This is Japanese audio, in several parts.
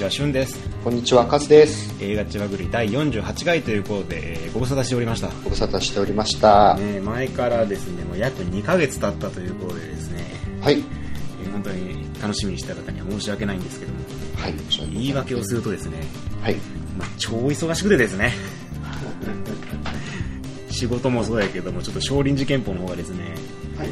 ちは、しゅんです。こんにちは、カズです。映画ちわぐり第48回ということで、えーご無沙汰しておりました。ご無沙汰しておりました。ね、前からですね、もう約2ヶ月経ったということでですね、はい。えー本当に楽しみにした方には申し訳ないんですけども、はい。言い訳をするとですね、はい。まあ、超忙しくてですね、仕事もそうやけども、ちょっと少林寺拳法の方がですね、はい。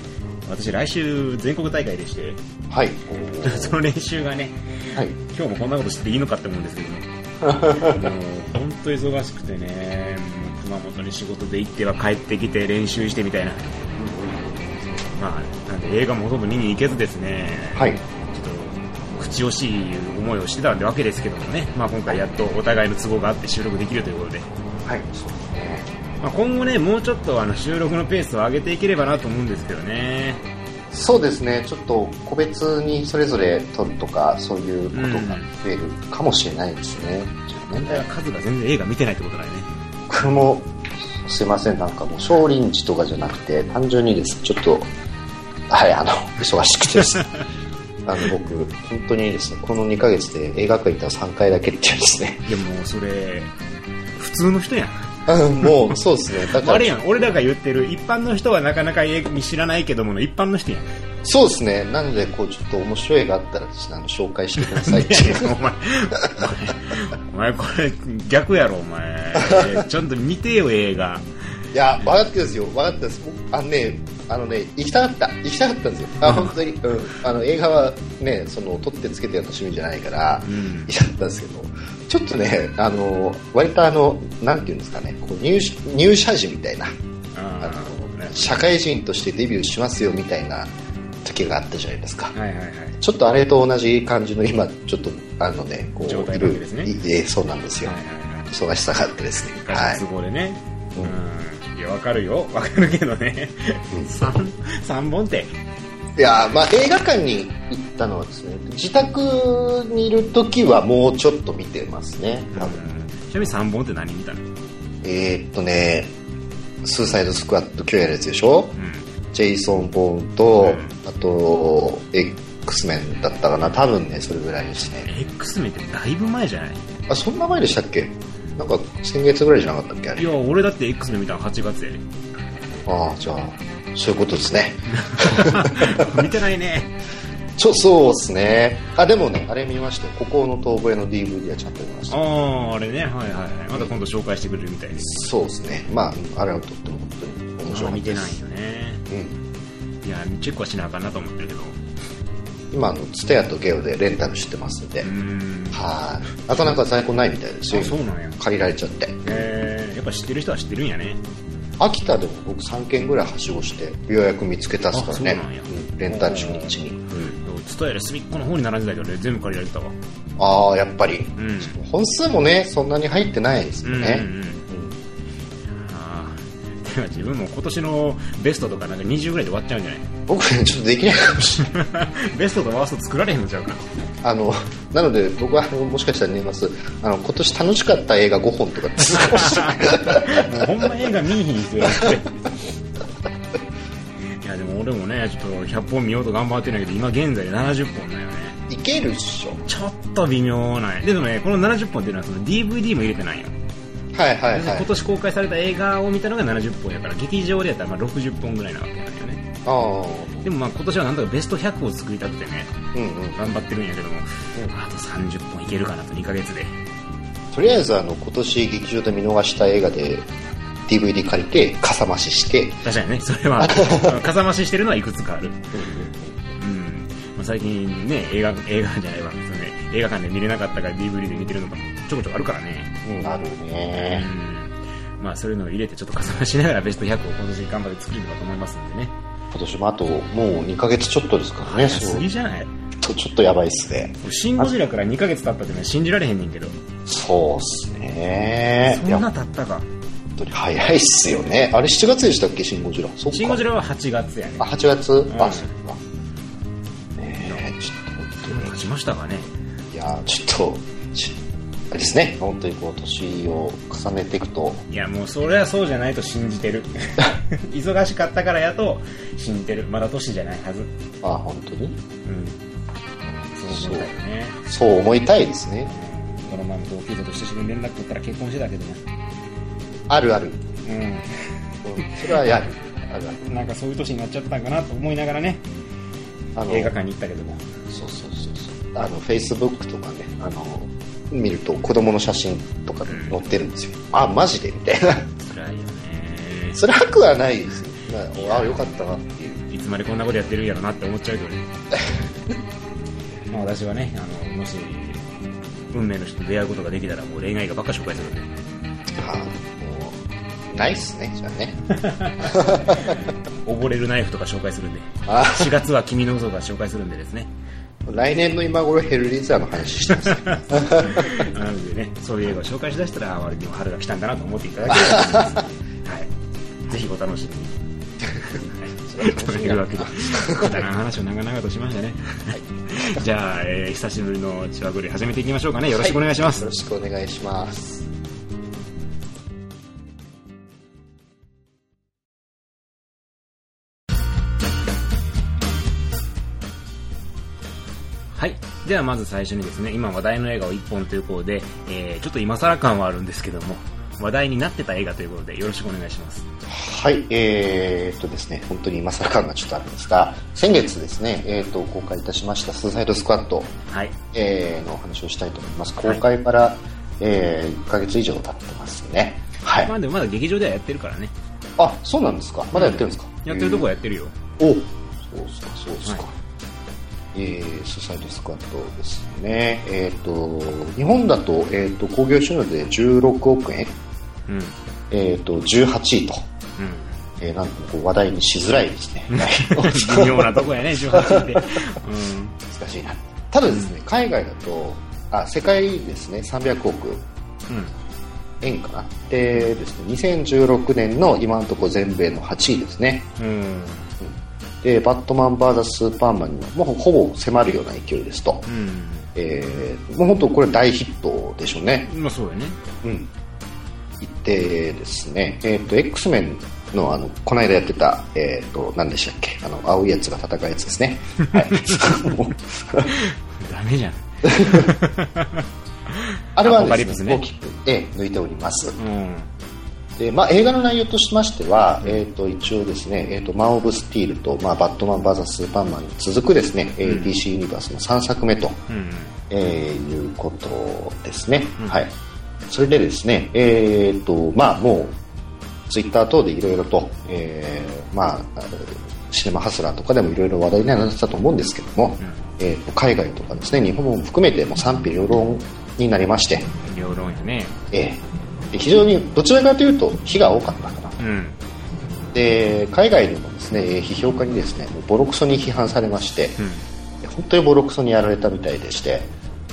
私来週全国大会でして、はい。その練習がね、はい。今日もこんなことしていいのかって思うんですけども、もう本当忙しくてね、熊本に仕事で行っては帰ってきて練習してみたいな、まあ、なんで映画もほとんど見に行けずですね、はい。ちょっと口惜しい思いをしてたわけですけどもね、まあ、今回やっとお互いの都合があって収録できるということで、はい。そうですね。まあ、今後ね、もうちょっとあの収録のペースを上げていければなと思うんですけどね。そうですね。ちょっと個別にそれぞれ撮るとか、そういうことが増えるかもしれないですね。問題は数が全然映画見てないってことだよね。これも、すいません。なんかもう少林寺とかじゃなくて、単純にです。ちょっと、はい、あの、忙しくてです。あの、僕、本当にですね、この2ヶ月で映画館行ったら3回だけっていうですね。いやもうそれ、普通の人やん。うんもう、そうですね。だからあれ、やん、俺らが言ってる一般の人はなかなか映画知らないけどもの一般の人やん。そうですね。なので、こう、ちょっと面白い映画あったらあの、紹介してくださいっていう。お前、お前、これ逆やろ、お前。ちゃんと見てよ、映画。いや、分かってるんですよ。分かってるんです。僕あのね、あのね、行きたかった。行きたかったんですよ。あ、本当に。うん。あの、映画はね、その、撮ってつけてやった趣味じゃないから、うん行きたかったんですけど、ちょっとね、あの、割とあの、なんていうんですかね、こう入社入社時みたいな、ああのー社会人としてデビューしますよみたいな時があったじゃないですか。はいはいはい。ちょっとあれと同じ感じの今、ちょっと、あのね、こう、状態いるねいえそうなんですよ。はいはいはい。忙しさがあってですね。はい都。合でね。ううん。わかるよ。わかるけどね。三、三本って。いやーまあ映画館に行ったのはですね、自宅にいる時はもうちょっと見てますね。多分ちなみに三本って何見たの？えーっとね、スーサイドスクワット今日やるやつでしょ？うん。ジェイソン・ボーンと、うあと、X メンだったかな多分ね、それぐらいですね。X メンってだいぶ前じゃない？あ、そんな前でしたっけ？なんか先月ぐらいじゃなかったっけあれ？いや、俺だって X メン見たの8月やで。ああ、じゃあ、そういうことですね。見てないね。ちょ、そうですね。あ、でもね、あれ見ましたよ。ここの遠吠えの DVD はちゃんと見ました。ああ、あれね。はいはいはい。また今度紹介してくれるみたいです。そうですね。まあ、あれはとっても本当に面白あ見て。ないよね。うん。いや、チェックはしなあかんなと思ってるけど。今、あの、ツタヤとゲオでレンタルしてますんで。はい。なかなか在庫ないみたいですよ。あそうなんや借りられちゃって。えー、やっぱ知ってる人は知ってるんやね。秋田でも僕3軒ぐらいはしごして、ようやく見つけたっすからねレンタル初日に。うんツタヤで隅っこの方に並んでたけど、俺全部借りられてたわ。ああ、やっぱり。うん。本数もね、そんなに入ってないですよね。うんうんうん。自分も今年のベストとかなんか20ぐらいで終わっちゃうんじゃない？僕ね、ちょっとできないかもしれない。ベストとワースト作られへんのちゃうか。あの、なので僕はもしかしたら寝ます。あの、今年楽しかった映画5本とかしれない。もうほんま映画見いひんですよ。いやでも俺もね、ちょっと100本見ようと頑張ってるんだけど、今現在で70本だよね。いけるっしょ。ちょっと微妙なんや。でもね、この70本っていうのはその DVD も入れてないよ。はいはいはい。今年公開された映画を見たのが70本やから、劇場でやったらまあ60本ぐらいなわけ。でもまあ今年はなんとかベスト100を作りたくてね、うんうん。頑張ってるんやけども、あと30本いけるかなと2ヶ月で。とりあえずあの、今年劇場で見逃した映画で DVD 借りて、かさ増しして、確かにね、それは、かさ増ししてるのはいくつかある。うん。まあ、最近ね、映画、映画じゃないわ、そのね、映画館で見れなかったから DVD で見てるのかもちょこちょこあるからね。あるうね。ん。まあそういうのを入れてちょっとかさ増しながらベスト100を今年頑張って作れればと思いますんでね。今年もあともう2ヶ月ちょっとですからね、そう早すぎ。じゃない？とちょっとやばいっすね。シン・ゴジラから2ヶ月経ったってのは信じられへんねんけど。そうっすね。そんな本経ったか。当に早いっすよね。あれ7月でしたっけ、シン・ゴジラ。シン・ゴジラは8月やねあ、。8月、んあ、そっか。ねえ、ちょっと本当に。経ちましたかね。いや、ちょっと、ですね、本当にこう、年を重ねていくと、いやもうそれはそうじゃないと信じてる。忙しかったからやと信じてる。まだ年じゃないはず。あ、本当に？うん。そう思ったよね。そう。思いたいですね。この前も同級生と久しぶりに連絡取ったら結婚してたけどね。あるある。ううん。それはやる。あるある。んなんかそういう年になっちゃったんかなと思いながらね。あの映画館に行ったけども。そうそうそうそう。あの、Facebook とかね、あの、見ると子供の写真とか載ってるんですよ。あ、マジで？みたいな。辛いよね辛くはないですよ。まあ、あよかったなっていう。いつまでこんなことやってるんやろなって思っちゃうけどね まあ私はねあのもし運命の人と出会うことができたらもう恋愛がばっか紹介するんであもう、ないっすね、じゃあね。溺れるナイフとか紹介するんであ4月は君の嘘が紹介するんでですね来年の今頃ヘルリザーの話してます。よ。なのでねそういう映画を紹介しだしたら割にも春が来たんだなと思っていただければと思います、はい、ぜひお楽しみに、はい、とい。うわけでくだらん話を長々としましたね、じゃあ、えー久しぶりの千葉ぐり始めていきましょうかね。よろしくお願いします、よろしくお願いします。ではまず最初にですね、今話題の映画を1本ということで、えーちょっと今更感はあるんですけども、話題になってた映画ということでよろしくお願いします。はい、えー、っとですね、本当に今更感がちょっとあるんですが、先月ですね、えーっと、公開いたしましたスーサイドスクワット、はい。えーのお話をしたいと思います。公開から、えー、1ヶ月以上経ってますね。はい。まあでもまだ劇場ではやってるからね。あ、そうなんですかまだやってるんですか、やってるとこはやってるよ。おそうですか、そうですか。はいえー、スーサイドスクワットですね。えっ、と、日本だと、えっ、と、興行収入で16億円、うん。うん。えっ、と、18位と、えー、なんともこう話題にしづらいですね。微妙なとこやね、18って。うん。難しいな。ただですね、海外だと、あ、世界ですね、300億うん。円かな。でですね、2016年の今のところ全米の8位ですね。うん。で、バットマン VS スーパーマンにももうほぼ迫るような勢いですと。うん。えー、もう本当これ大ヒットでしょうね。まあそうやね。うん。言ってですね、えっ、と、X メンのあの、この間やってた、えっ、と、何でしたっけ？あの、青いやつが戦うやつですね。はい。ダメじゃん。あれはですね、大きく、ええ抜いております。うん。で、まあ、映画の内容としましては、えっ、と、一応ですね、えっ、と、マン・オブ・スティールと、まあ、バットマン VS スーパーマンに続くですね、えー DC ユニバースの3作目と、うん。えーいうことですね。うんはい。それでですね、えっ、と、まあ、もう、ツイッター等でいろいろと、えーまあ、シネマハスラーとかでもいろいろ話題になってたと思うんですけども、えーと海外とかですね、日本も含めてもう賛否両論になりまして、両論やね。えーで非常にどちらかというと非が多かったかな。うん。で、海外でもですね、えー批評家にですね、ボロクソに批判されまして、うん。本当にボロクソにやられたみたいでして、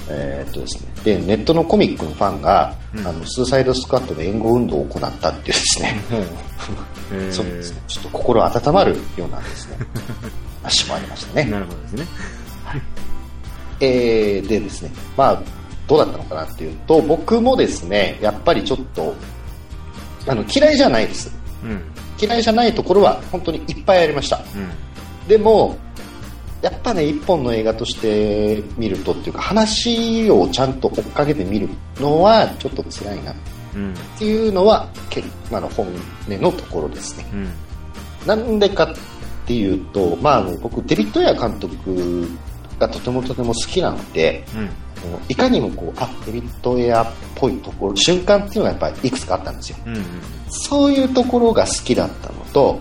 えーっとですね、でネットのコミックのファンが、うんあのスーサイドスクワットで援護運動を行ったっていうですね、ほう。へーそうですねちょっと心温まるようなですね 話もありましたね。なるほどですね。えーでですね、まあ、どうだったのかなっていうと、僕もですね、やっぱりちょっと、あの、嫌いじゃないです。うん。嫌いじゃないところは本当にいっぱいありました。うん。でも、やっぱね、一本の映画として見るとっていうか、話をちゃんと追っかけて見るのはちょっと辛いなっうん。ていうのは、けまあ、の本音のところですね。うん。なんでかっていうと、まあ、僕、デビッド・エア監督がとてもとても好きなので、うん。あのいかにもこう、あ、デビッド・エアっぽいところ、瞬間っていうのがやっぱりいくつかあったんですよ。うん。そういうところが好きだったのと、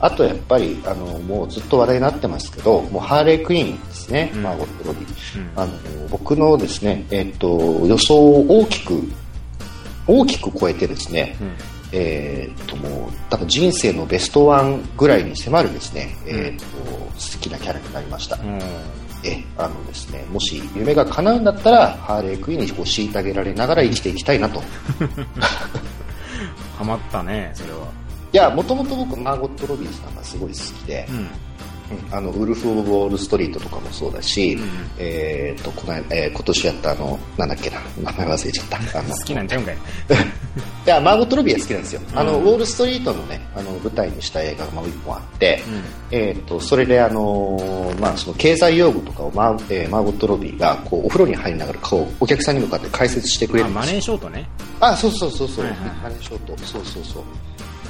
あとやっぱり、あの、もうずっと話題になってますけど、もうハーレークイーンですね、うんマーゴット・ロビー。うんあの、僕のですね、えっと、予想を大きく、大きく超えてですね、うん。えーっともう多分人生のベストワンぐらいに迫るですね、んえーっと好きなキャラになりました、うん。えあのですねもし夢が叶うんだったらハーレークイーンにこう虐げられながら生きていきたいなと ハマったね、それは。いやもともと僕マーゴット・ロビーさんがすごい好きで、うん。うんあのウルフ・オブ・ウォール・ストリートとかもそうだし、うんえーっとこの間、えー今年やったあのなんだっけな名前忘れちゃったあの 好きなんちゃうんかい。いやマーゴット・ロビーは好きなんですよ、あのうんウォール・ストリートの,、ね、あの舞台にした映画がもう一本あって、えー、とそれで、あのーまあ、その経済用語とかをマー,、えーマーゴット・ロビーがこうお風呂に入りながらこうお客さんに向かって解説してくれあマネるんですよ。ーショートね。あそうそうそうそう、はいはいマネーショート。そうそうそう。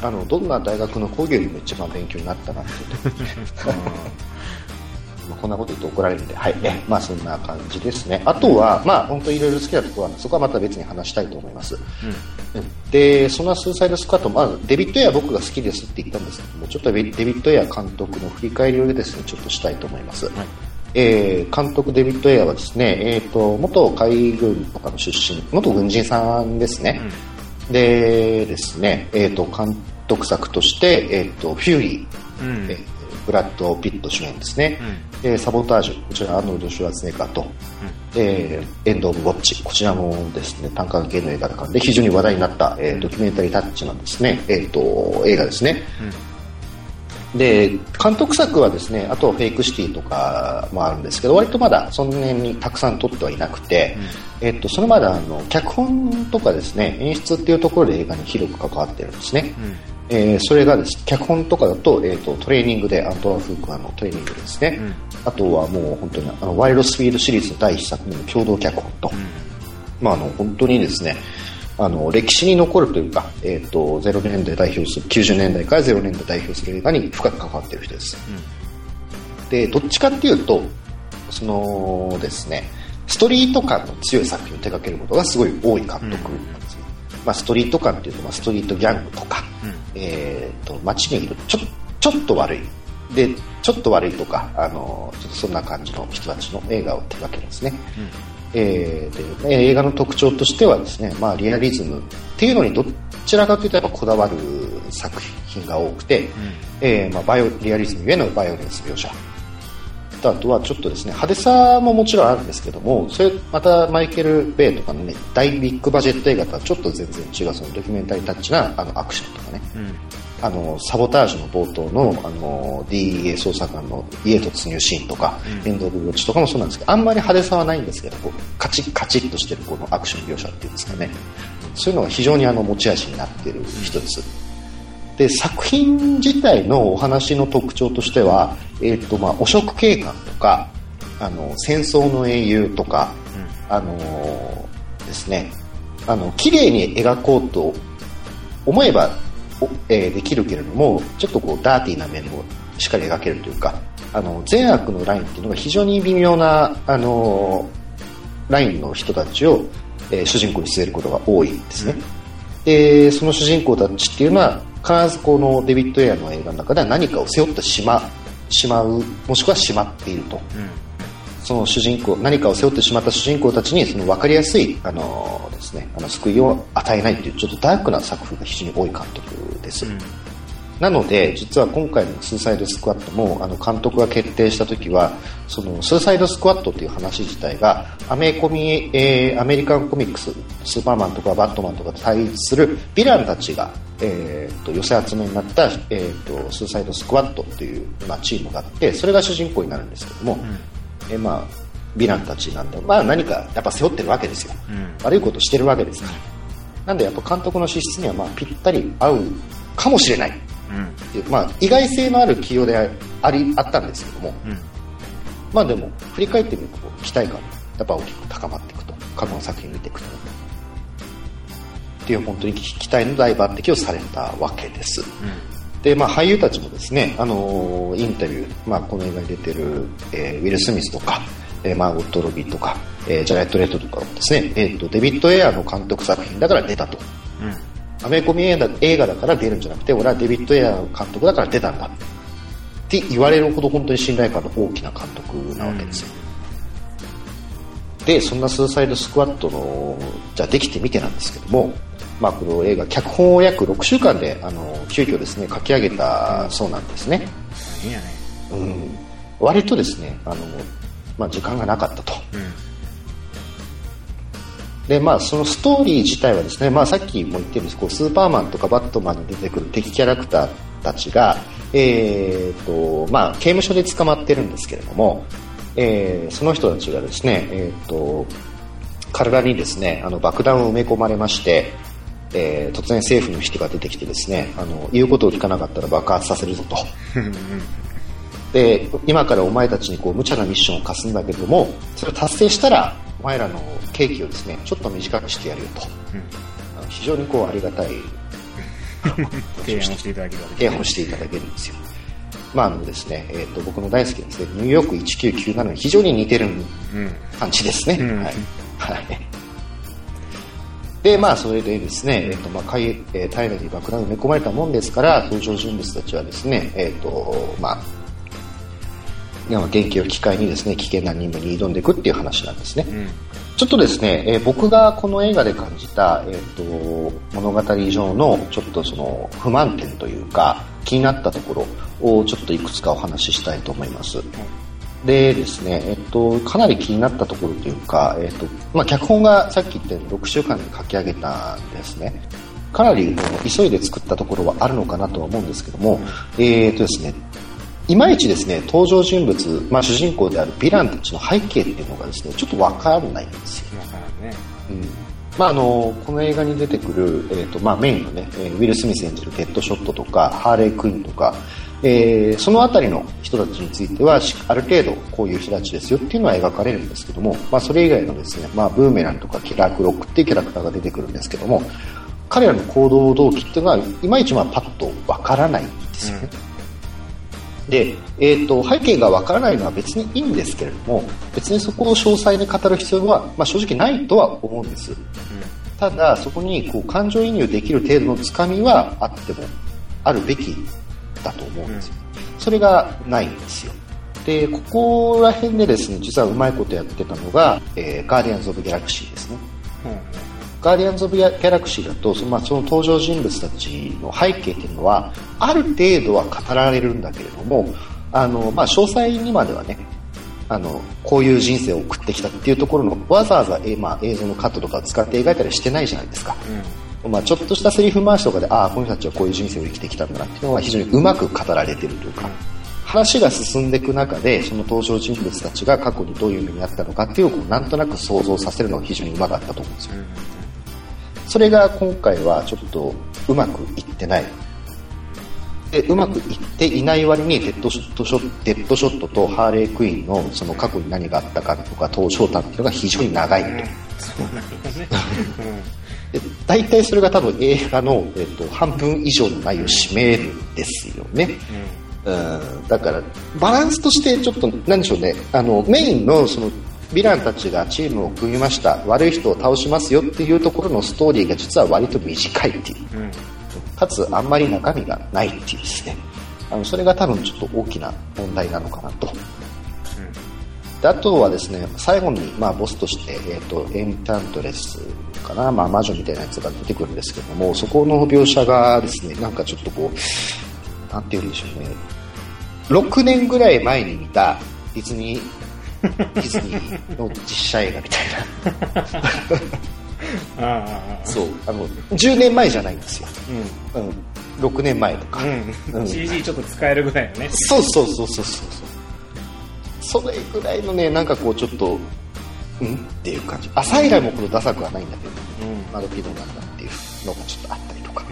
あのどんな大学の講義よりも一番勉強になったなって。い うまあこんなこと言うと怒られるんで、はい、えまあそんな感じですね。あとは、まあ本当いろいろ好きなところは、そこはまた別に話したいと思います。で、そんなスーサイドスクワット、まずデビッド・エア僕が好きですって言ったんですけども、ちょっとデビッド・エア監督の振り返りをですね、ちょっとしたいと思います。えー監督デビッド・エアはですね、えー、と元海軍とかの出身、元軍人さんですね。でですね、えー、と監督作として、えー、とフューリー、うんえーブラッド・ピット主演ですね、でサボタージュこちらアーノルド・シュワーツェネッガーと、えーエンド・オブ・ウォッチこちらもですね単価系の映画だからで非常に話題になった、えードキュメンタリータッチなんですね、えー、と映画ですね、で監督作はですねあとフェイクシティとかもあるんですけど割とまだそんなにたくさん撮ってはいなくて、えっと、それまであの脚本とかですね演出っていうところで映画に広く関わってるんですね、えーそれがです。脚本とかだと,、えー、とトレーニングでアントワン・フークアのトレーニングですね、あとはもう本当にあのワイルドスピードシリーズの第一作目の共同脚本と、まあ、あの本当にですねあの歴史に残るというか、えー、と0年代代表する90年代から0年代代表する映画に深く関わっている人です、でどっちかっていうとそのですねストリート感の強い作品を手掛けることがすごい多い監督なんですね、まあ、ストリート感っていうと、まあ、ストリートギャングとか、えー、と街にいるちょちょっと悪い。でちょっと悪いとかあのちょっとそんな感じの人たちの映画を手掛けるんですね、えーでえー映画の特徴としてはですね、まあ、リアリズムっていうのにどちらかというとやっぱこだわる作品が多くて、えーまあ、バイオリアリズムへのバイオレンス描写とあとはちょっとですね派手さももちろんあるんですけどもそれまたマイケル・ベイとかのね大ビッグバジェット映画とはちょっと全然違うそのドキュメンタリータッチなあのアクションとかね、あのサボタージュの冒頭のあの DEA 捜査官の家突入シーンとか、エンド・オブ・ウォッチとかもそうなんですけどあんまり派手さはないんですけどこうカチッカチッとしてるこのアクション描写っていうんですかね。そういうのが非常にあの持ち味になっている一つで作品自体のお話の特徴としては、えーとまあ、汚職警官とかあの戦争の英雄とか、あのーですね。あの綺麗に描こうと思えば、おえーできるけれどもちょっとこうダーティーな面もしっかり描けるというかあの善悪のラインっていうのが非常に微妙な、あのーラインの人たちを、えー主人公に据えることが多いんですね、でその主人公たちっていうのは必ずこのデビッド・エアの映画の中では何かを背負ってしましまうもしくはしまっていると、その主人公何かを背負ってしまった主人公たちにその分かりやすいあのです、ね、あの救いを与えないというちょっとダークな作風が非常に多い監督です、なので実は今回の「スーサイドスクワットも」あの監督が決定した時はそのスーサイドスクワットという話自体がアメコミ、えーアメリカンコミックススーパーマンとかバットマンとかと対立するヴィランたちが、えーと寄せ集めになった、えーとスーサイドスクワットという、まあ、チームがあってそれが主人公になるんですけども、えーまあ、ヴィランたちなんで、まあ、何かやっぱ背負ってるわけですよ、悪いことしてるわけですから。なんでやっぱ監督の資質にはまあぴったり合うかもしれないうまあ、意外性のある起用でありあったんですけども、まあでも振り返ってみると期待感やっぱ大きく高まっていくと過去の作品見ていくと。っていう本当に期待の大抜擢をされたわけです、でまあ、俳優たちもですね、あのーインタビュー、まあ、この映画に出てる、えーウィル・スミスとか、えーマーゴット・ロビーとか、えージャレット・レッドとかもですね、えーとデビッド・エアの監督作品だから出たとアメコミ映画だから出るんじゃなくて俺はデビッド・エアの監督だから出たんだって言われるほど本当に信頼感の大きな監督なわけですよ、でそんなスーサイドスクワットのじゃあできてみてなんですけども、まあ、この映画脚本を約6週間であの急遽ですね書き上げたそうなんですね、いいやね。うん、割とですねあの、まあ、時間がなかったと、でまあ、そのストーリー自体はですね、まあ、さっきも言ったようにこうスーパーマンとかバットマンに出てくる敵キャラクターたちが、えーとまあ、刑務所で捕まってるんですけれども、えーその人たちがですね、えーと体にですねあの爆弾を埋め込まれまして、えー突然政府の人が出てきてですねあの言うことを聞かなかったら爆発させるぞと。で今からお前たちにこう無茶なミッションを課すんだけれどもそれを達成したらお前らの刑期をですねちょっと短くしてやるよとあの非常にこうありがたい 提案をしていただける提案をしていただけるんですよ。まああのですね、えっ、と、僕の大好きなですね、ニューヨーク1997に非常に似てるうん感じですね。うんはい。はい。で、まあ、それでですね、えっ、と、まあ、体内に爆弾を埋め込まれたもんですから、登場人物たちはですね、えっ、と、まあ、元気を機会にですね、危険な任務に挑んでいくっていう話なんですね。うんちょっとですね、えー僕がこの映画で感じた、えー、と物語上のちょっとその不満点というか気になったところをちょっといくつかお話ししたいと思います。でですね、えっと、かなり気になったところというか、えっと、まあ、脚本がさっき言ったように6週間で書き上げたんですね。かなり急いで作ったところはあるのかなとは思うんですけども、えっとですね、いまいちですね、登場人物、まあ、主人公であるヴィランたちの背景っていうのがですね、ちょっとわからないんですよ。まあ、あのこの映画に出てくる、えーとまあ、メインの、ね、えーウィル・スミス演じるデッドショットとかハーレー・クイーンとか、えーそのあたりの人たちについてはしある程度こういう人たちですよっていうのは描かれるんですけども、まあ、それ以外のですね、まあ、ブーメランとかキラークロックっていうキャラクターが出てくるんですけども彼らの行動動機っていうのはいまいちまあパッとわからないんですよね。で、えー、と背景がわからないのは別にいいんですけれども別にそこを詳細に語る必要は、まあ、正直ないとは思うんです。ただそこにこう感情移入できる程度のつかみはあってもあるべきだと思うんです。よ、それがないんですよ。でここら辺でですね実はうまいことやってたのが、えーガーディアンズ・オブ・ギャラクシーですねガーディアンズ・オブ・ギャラクシーだとその,、まあ、その登場人物たちの背景っていうのはある程度は語られるんだけれどもあの、まあ、詳細にまではねあのこういう人生を送ってきたっていうところのわざわざ、えまあ、映像のカットとか使って描いたりしてないじゃないですか、まあ、ちょっとしたセリフ回しとかでああこの人たちはこういう人生を生きてきたんだなっていうのは非常にうまく語られてるというか話が進んでいく中でその登場人物たちが過去にどういう目にあったのかっていうのをこうなんとなく想像させるのが非常にうまかったと思うんですよそれが今回はちょっとうまくいってない。でうまくいっていない割にデッドショットデッドショットとハーレークイーンのその過去に何があったかとか登場譚っていうのが非常に長いと。そうなんだねで大体それが多分映画の、えっと、半分以上の内容を占めるんですよね。うんだからバランスとしてちょっと何でしょうねあのメインのそのヴィランたちがチームを組みました。悪い人を倒しますよっていうところのストーリーが実は割と短いっていう。うんかつあんまり中身がないっていうですね。あのそれが多分ちょっと大きな問題なのかなと。であとはですね最後に、まあ、ボスとして、えー、とエンタントレスかな、まあ、魔女みたいなやつが出てくるんですけどもそこの描写がですねなんかちょっとこうなんて言うんでしょうね。6年ぐらい前に見たディズニーディズニーの実写映画みたいな。そう。あの10年前じゃないんですよ、うん。うん、6年前とか、うん、CG ちょっと使えるぐらいのね。そうそうそうそうそう。そうそれぐらいのねなんかこうちょっとうん？っていう感じ。アサイラもこのダサくはないんだけどうん。マドピドなんだっていうのがちょっとあったりとか。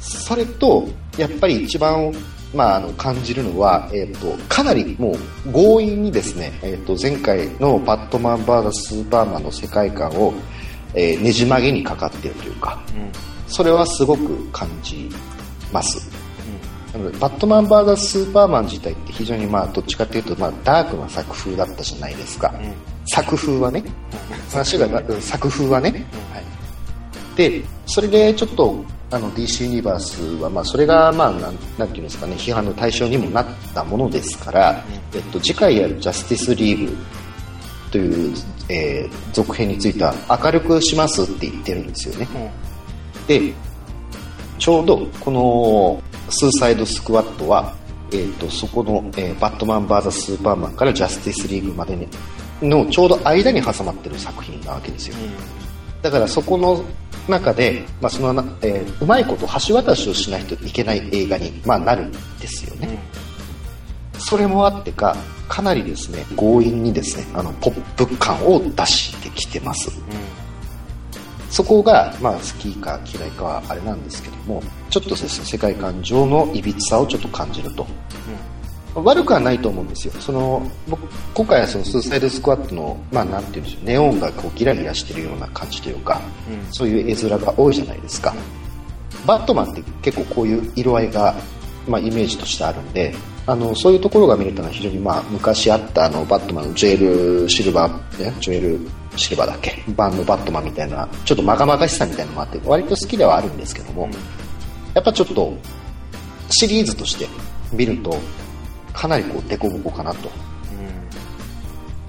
それとやっぱり一番まあ、あの感じるのは、えー、とかなりもう強引にですね、えー、と前回のバットマン VS スーパーマンの世界観を、えーねじ曲げにかかっているというかうん。それはすごく感じます。なのでバットマン VS スーパーマン自体って非常にまあどっちかというとまあダークな作風だったじゃないですか、うん。作風はね。話がうん作風はね、はい、でそれでちょっとあの DC ユニバースはまあそれがまあなんなんていうんですかね批判の対象にもなったものですから、えっと、次回やるジャスティスリーグという、えー続編については明るくしますって言ってるんですよね。うん。でちょうどこのスーサイドスクワットは、えー、とそこの、えーバットマン VS. スーパーマンからジャスティスリーグまでにのちょうど間に挟まってる作品なわけですよ。だからそこの中で、まあそのなえーうまいこと橋渡しをしないといけない映画に、まあ、なるんですよね、それもあってかかなりですね強引にですねあのポップ感を出してきてます。そこが、まあ、好きか嫌いかはあれなんですけども、ちょっとですね、世界観上のいびつさをちょっと感じると。悪くはないと思うんですよ。その、僕、今回はそのスーサイドスクワットの、まあなんて言うんでしょう、ネオンがこうギラギラしてるような感じというか、うんそういう絵面が多いじゃないですか。バットマンって結構こういう色合いが、まあイメージとしてあるんで、あの、そういうところが見れたのは非常にまあ昔あったあのバットマンのジュエルシルバー、ね、ジュエルシルバーだっけ？版のバットマンみたいな、ちょっとまがまがしさみたいなのもあって、割と好きではあるんですけども、やっぱちょっとシリーズとして見るとかなりこうデコボコかなと。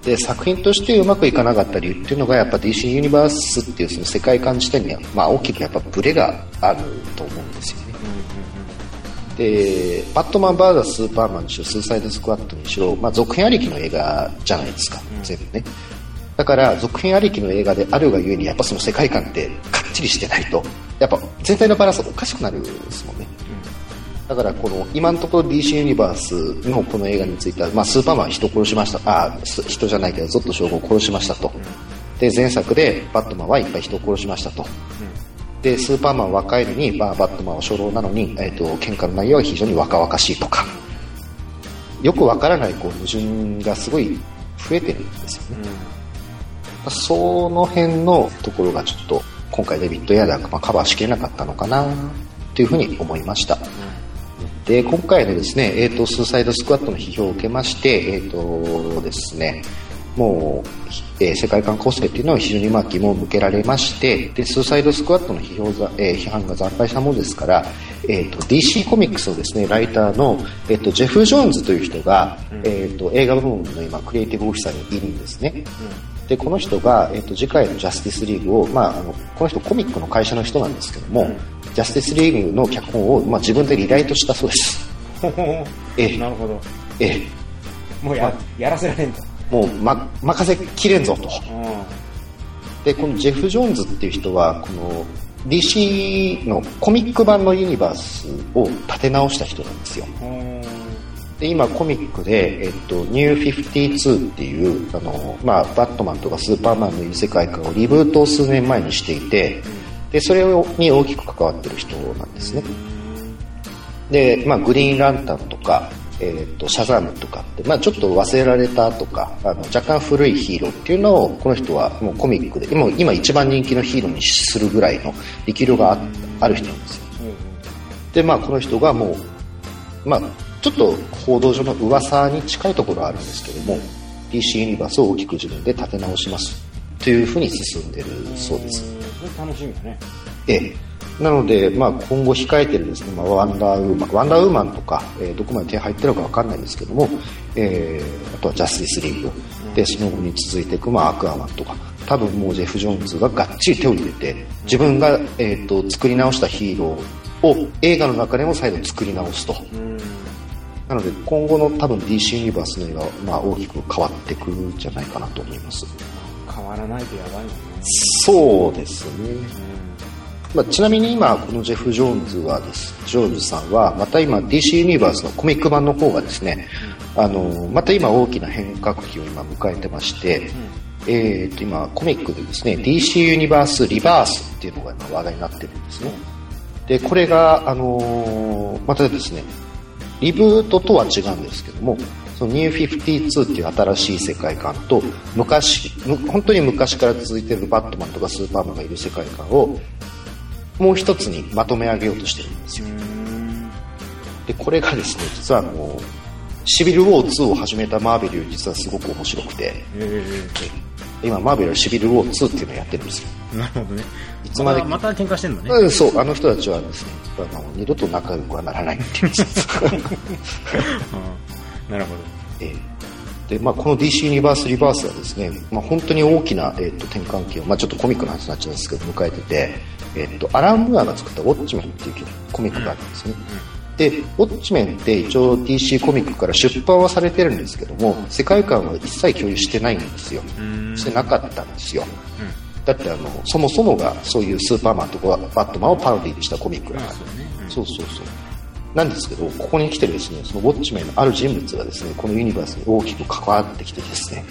で作品としてうまくいかなかった理由っていうのがやっぱ DC ユニバースっていうその世界観自体には、まあ、大きくやっぱブレがあると思うんですよね。でバットマン VS スーパーマンにしろスーサイドスクワットにしろ、まあ、続編ありきの映画じゃないですか、全部ね。だから続編ありきの映画であるがゆえにやっぱその世界観ってかっちりしてないとやっぱ全体のバランスがおかしくなるんですもんねだからこの今のところ DC ユニバースのこの映画については、まあ、スーパーマンは人殺しました。あす人じゃないけどゾッと将軍を殺しましたと。で前作でバットマンはいっぱい人を殺しましたと。でスーパーマンは若いのに、まあ、バットマンは初老なのに、えー、と喧嘩の内容は非常に若々しいとか。よくわからないこう矛盾がすごい増えてるんですよね。その辺のところがちょっと今回デビッド・エアでは、まあ、カバーしきれなかったのかなというふうに思いました。で今回のですね、えーと、スーサイドスクワットの批評を受けまして、えーとですね、もう、えー世界観構成というのは非常にまあ疑問を向けられまして、でスーサイドスクワットの批評が、えー批判が惨敗したものですから、えーと DC コミックスのですね、ライターの、えーとジェフ・ジョーンズという人が、えーと映画部門の今、クリエイティブオフィサーにいるん。ですね。でこの人が、えっと次回のジャスティスリーグを、まあ、あのこの人コミックの会社の人なんですけども、ジャスティスリーグの脚本を、まあ、自分でリライトしたそうです。ええ。なるほど。えもうややらせられんと。え、もう、ま、任せきれんぞと。でこのジェフ・ジョーンズっていう人はこの DC のコミック版のユニバースを立て直した人なんですよ。で今コミックで、えっと、ニュー52っていうあの、まあ、バットマンとかスーパーマンのいる世界観をリブートを数年前にしていてでそれに大きく関わってる人なんですね。で、まあ、グリーンランタンとか、えっとシャザームとかって、まあ、ちょっと忘れられたとかあの若干古いヒーローっていうのをこの人はもうコミックで今今一番人気のヒーローにするぐらいの力量があある人なんですよ。でまあこの人がもうまあちょっと報道上の噂に近いところはあるんですけども DC ユニバースを大きく自分で立て直しますというふうに進んでるそうです楽しみだね。ええ。なので、まあ、今後控えてるですね、まあ、ワンダーウーマン、ワンダーウーマンとか、えーどこまで手入ってるかわかんないですけども、えーあとはジャスティスリーグ、で、その後に続いていく、まあ、アクアマンとか、多分もうジェフ・ジョーンズががっちり手を入れて、自分が、えー、と作り直したヒーローを映画の中でも再度作り直すと。なので、今後の多分 DC ユニバースの映画は、まあ、大きく変わってくるんじゃないかなと思います。変わらないとやばいもんねそうですね。まあ、ちなみに今、このジェフ・ジョーンズはです、ジョーンズさんは、また今、DC ユニバースのコミック版の方がですね、あの、また今大きな変革期を今迎えてまして、えーと、今、コミックでですね、DC ユニバースリバースっていうのが今話題になってるんですね。で、これが、あのーまたですね、リブートとは違うんですけども、そのニュー52っていう新しい世界観と、昔、む本当に昔から続いているバットマンとかスーパーマンがいる世界観を、もう一つにまとめ上げようとしてるんですよ。で、これがですね、実はあの、シビル・ウォー2を始めたマーベル実はすごく面白くて、え今マーベルはシビル・ウォー2っていうのをやってるんですよ。えなるほどね。いつまでまた喧嘩してんのね。うん、そう、あの人たちはですね、あの二度と仲良くはならないっていう なるほど。えーでまあ、この DC ユニバース・リバースはですね、まあ、本当に大きな、えー、と転換期を、まあ、ちょっとコミックの話になっちゃうんですけど迎えてて、えー、とアラン・ムーアが作った「ウォッチメン」っていうコミックがあるんですね、でウォッチメンって一応 DC コミックから出版はされてるんですけども世界観は一切共有してないんですよ。してなかったんですよ。だってあのそもそもがそういうスーパーマンとかバットマンをパロディにしたコミックだから、そうそうそう。なんですけど、ここに来てですね、そのウォッチメンのある人物がですね、このユニバースに大きく関わってきてですね、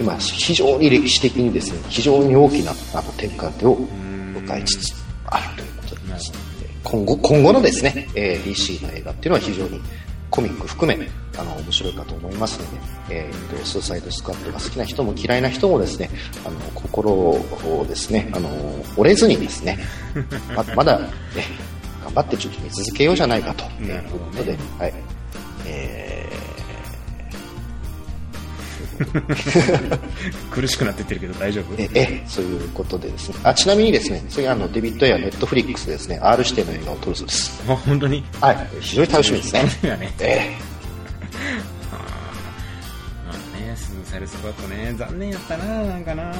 今、非常に歴史的にですね、非常に大きなあの転換点を迎えつつあるということです、今後、今後のですね、えー DC の映画っていうのは非常にコミック含め、あの、面白いかと思いますので、えーと、スーサイドスクワットが好きな人も嫌いな人もですね、あの、心をですね、あの、折れずにですね、ままだ、ね、頑張ってちょっと見続けようじゃないかと。いうことで、はい。え 苦しくなってってるけど大丈夫？ーえ、え、そういうことでですね。あ、ちなみにですね、次あの、デビッド・エアー、ネットフリックスでですね、R 指定の映画を撮るそうです。あ本当に？はい。非常に楽しみですね。ね。え あー。まあねスーサイドスクワッドね。残念やったななんかな。ー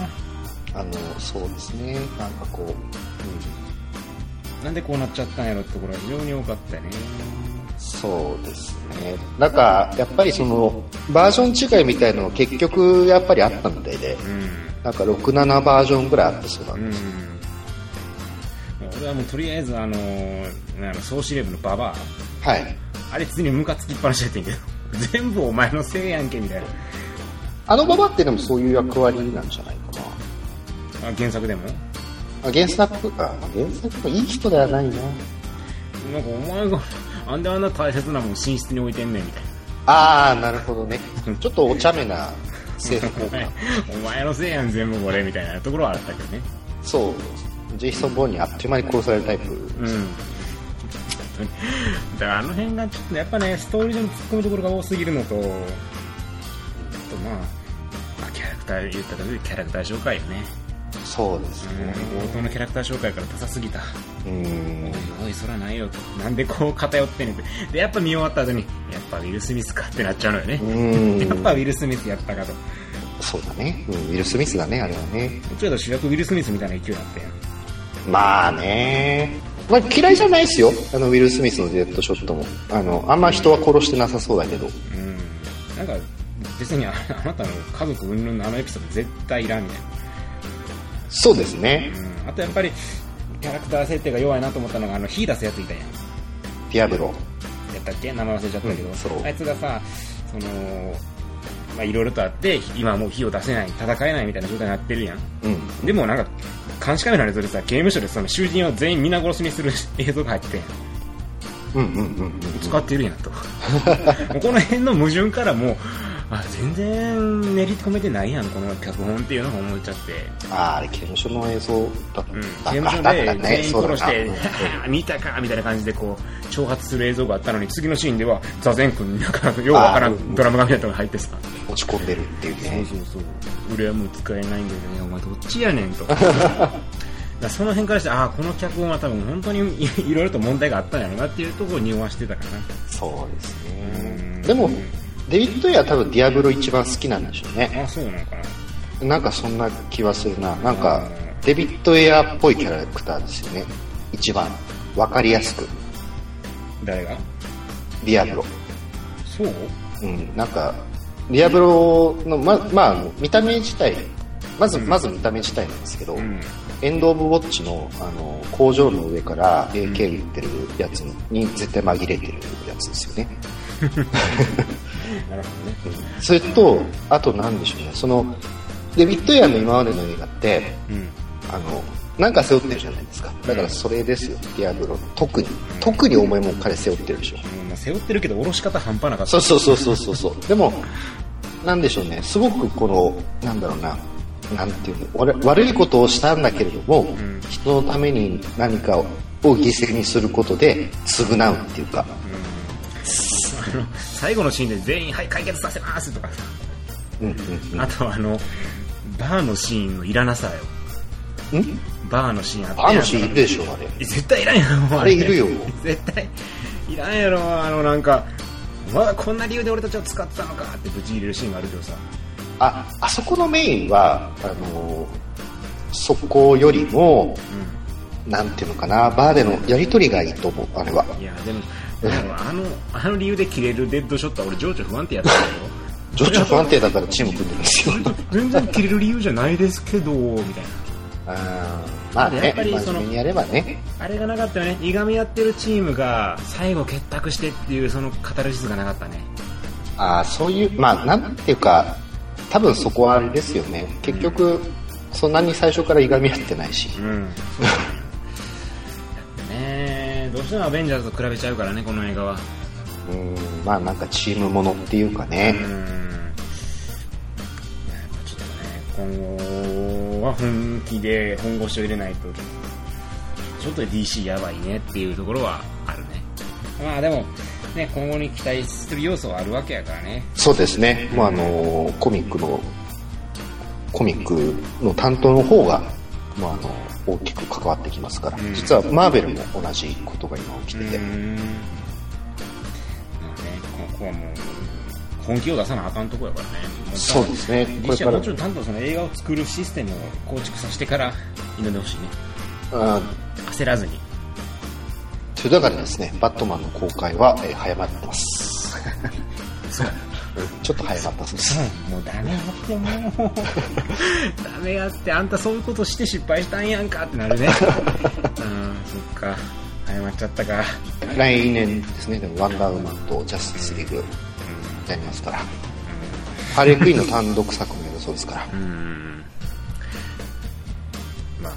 あの、そうですね。なんかこう、うんなんでこうなっちゃったんやろってところが非常に多かったよねそうですね。なんか、やっぱりその、バージョン違いみたいの結局やっぱりあったみたいで、うんなんか6、7バージョンぐらいあってそうなんうんです。俺はもうとりあえずあのあの総司令部のババはい。アあれ普通にムカつきっぱなしやってんけど 全部お前のせいやんけみたいなあのババってでもそういう役割なんじゃないかな。あ原作でも？あ原作、あ、まあ原作もいい人ではないな。なんかお前があんであんな大切なもん寝室に置いてんねんみたいああ、なるほどね。ちょっとお茶目な政府効。お前のせいやん全部これみたいなところはあったけどねそう。ジェイソン・ボーンにあっという間に殺されるタイプ。うんだからあの辺がちょっとやっぱねストーリー上に突っ込むところが多すぎるのとあとまあ、まあ、キャラクター言ったらキャラクター紹介よねそうですうんね。冒頭のキャラクター紹介からダサすぎたうん。おいそらないよとなんでこう偏ってんねんってでやっぱ見終わった後にやっぱウィル・スミスかってなっちゃうのよね、うんやっぱウィル・スミスやったかとそうだね。うん、ウィル・スミスだね、あれはね。うちらと主役ウィル・スミスみたいな勢いになってんまあね。まあ嫌いじゃないですよ。あの、ウィル・スミスのデッドショットも。あの、あんま人は殺してなさそうだけど。うんなんか別にああなたの家族云々のあのエピソード絶対いらんみたいなそうですね。うんあとやっぱりキャラクター設定が弱いなと思ったのがあの火出すやついたやんやディアブロ。ったっけ？名前忘れちゃったけど、うんそうあいつがさそのまあいろいろとあって今はもう火を出せない戦えないみたいな状態になってるやんうん。でもなんか監視カメラの映像でさ刑務所でその囚人を全員皆殺しにする 映像が入っててうんうんうんうん。使ってるやんと この辺の矛盾からもうあ全然練り込めてないやんこの脚本っていうのが思っちゃって。ああ、あれ刑務所の映像だった。うん、だ刑務所で全員殺して、なうん。見たかみたいな感じでこう挑発する映像があったのに次のシーンでは座禅君なんかようわからんん。ドラムがみたいなのが入ってさ。落ち込んでるっていうね。そうそう俺はもう使えないんだよねお前どっちやねんと。その辺からしてああこの脚本は多分本当にい いろいろと問題があったんやろなっていうところを匂わしてたかな。そうですうん。ね。でも、デビッド・エアは多分ディアブロ一番好きなんでしょうね。あそうなのかななんかそんな気はするな。なんかう、デビッド・エアっぽいキャラクターですよね。一番。わかりやすく。誰が？ディアブロ。そう？うん、なんか、ディアブロの、ま、まあ見た目自体、まず、うんまず見た目自体なんですけど、うんエンド・オブ・ウォッチの、あの、工場の上から AK 撃ってるやつに絶対紛れてるやつですよね。なるほどね。それと、あとなんでしょうね、その、デビッド・エアの今までの映画って、うん。あの、なんか背負ってるじゃないですか。だからそれですよ、ディアブロ。特に。特に重いもん彼背負ってるでしょ。うん。まあ背負ってるけど下ろし方半端なかった。そうそうそうそうそう。そう。でも、なんでしょうね、すごくこの、なんだろうな、なんていうの、悪悪いことをしたんだけれども、ん。人のために何かを犠牲にすることで償うっていうか、あの最後のシーンで全員「はい解決させます」とか。さうんうん。あとあのバーのシーンのいらなさよ。うん？んバーのシーンあって。あのシーンいるでしょ、あれ。絶対いらんやろあれいるよ。絶対いらんやろあのなんかまだこんな理由で俺たちを使ってたのかってぶち入れるシーンがあるけどさ。あ、あそこのメインは、あのそこよりも、なんていうのかな、バーでのやりとりがいいと思う、あれは。いやでもあのあの理由で切れるデッドショットは俺情緒不安定やったよ 情緒不安定だからチーム組んでるんですよ。全然切れる理由じゃないですけどみたいな。あーまあやねっぱりそのやればね。あれがなかったよね。いがみやってるチームが最後結託してっていうそのカタルシスがなかったね。あーそういう、まあなんていうか、多分そこはあれですよね。結局、そんなに最初からいがみ合ってないし、うんうしてもアベンジャーズと比べちゃうからねこの映画は。うん、まあなんかチームものっていうかね、うん。ちょっとね今後は本気で本腰を入れないとちょっと DC やばいねっていうところはあるね。まあでもね今後に期待する要素はあるわけやからね。そうですね、もうあのコミックの、コミックの担当の方が、もうあの大きく関わってきますから、うん。実はマーベルも同じことが今起きてて、うん。まあねここはもう本気を出さなあかんとこやからね。もそうですね、これから。はもちろんちゃんとその映画を作るシステムを構築させてから挑ん。でほしいねあ焦らずに。というだからですね、バットマンの公開は、えー早まってます。ちょっと早まったです。もうダメやってもう。ダメやってあんたそういうことして失敗したんやんかってなるね。うんそっか。謝っちゃったか。来年ですね、でもワンダーウーマンとジャスティスリーグ。やりますから、ハーレークイーンの単独作もやるそうですから、うん。うんまあ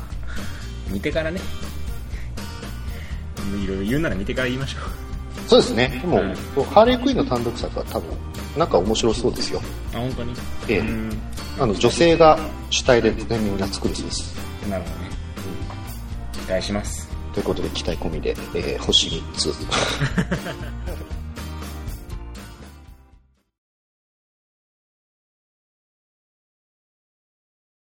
見てからね。いろいろ言うなら見てから言いましょう。そうですね、でも、うん。ハーレークイーンの単独作は多分、なんか面白そうですよ。あ本当に？ええうんあの女性が主体で、ね、みんな作るそうです。なるほどね期待しますということで期待込みで、えー星3つ。